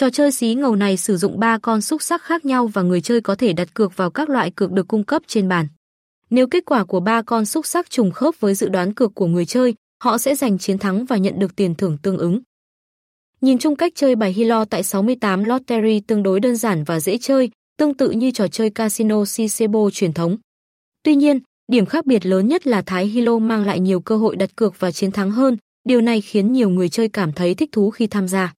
Trò chơi xí ngầu này sử dụng 3 con xúc sắc khác nhau và người chơi có thể đặt cược vào các loại cược được cung cấp trên bàn. Nếu kết quả của ba con xúc sắc trùng khớp với dự đoán cược của người chơi, họ sẽ giành chiến thắng và nhận được tiền thưởng tương ứng. Nhìn chung cách chơi bài Hilo tại 68 Lottery tương đối đơn giản và dễ chơi, tương tự như trò chơi casino Sisebo truyền thống. Tuy nhiên, điểm khác biệt lớn nhất là Thái Hilo mang lại nhiều cơ hội đặt cược và chiến thắng hơn, điều này khiến nhiều người chơi cảm thấy thích thú khi tham gia.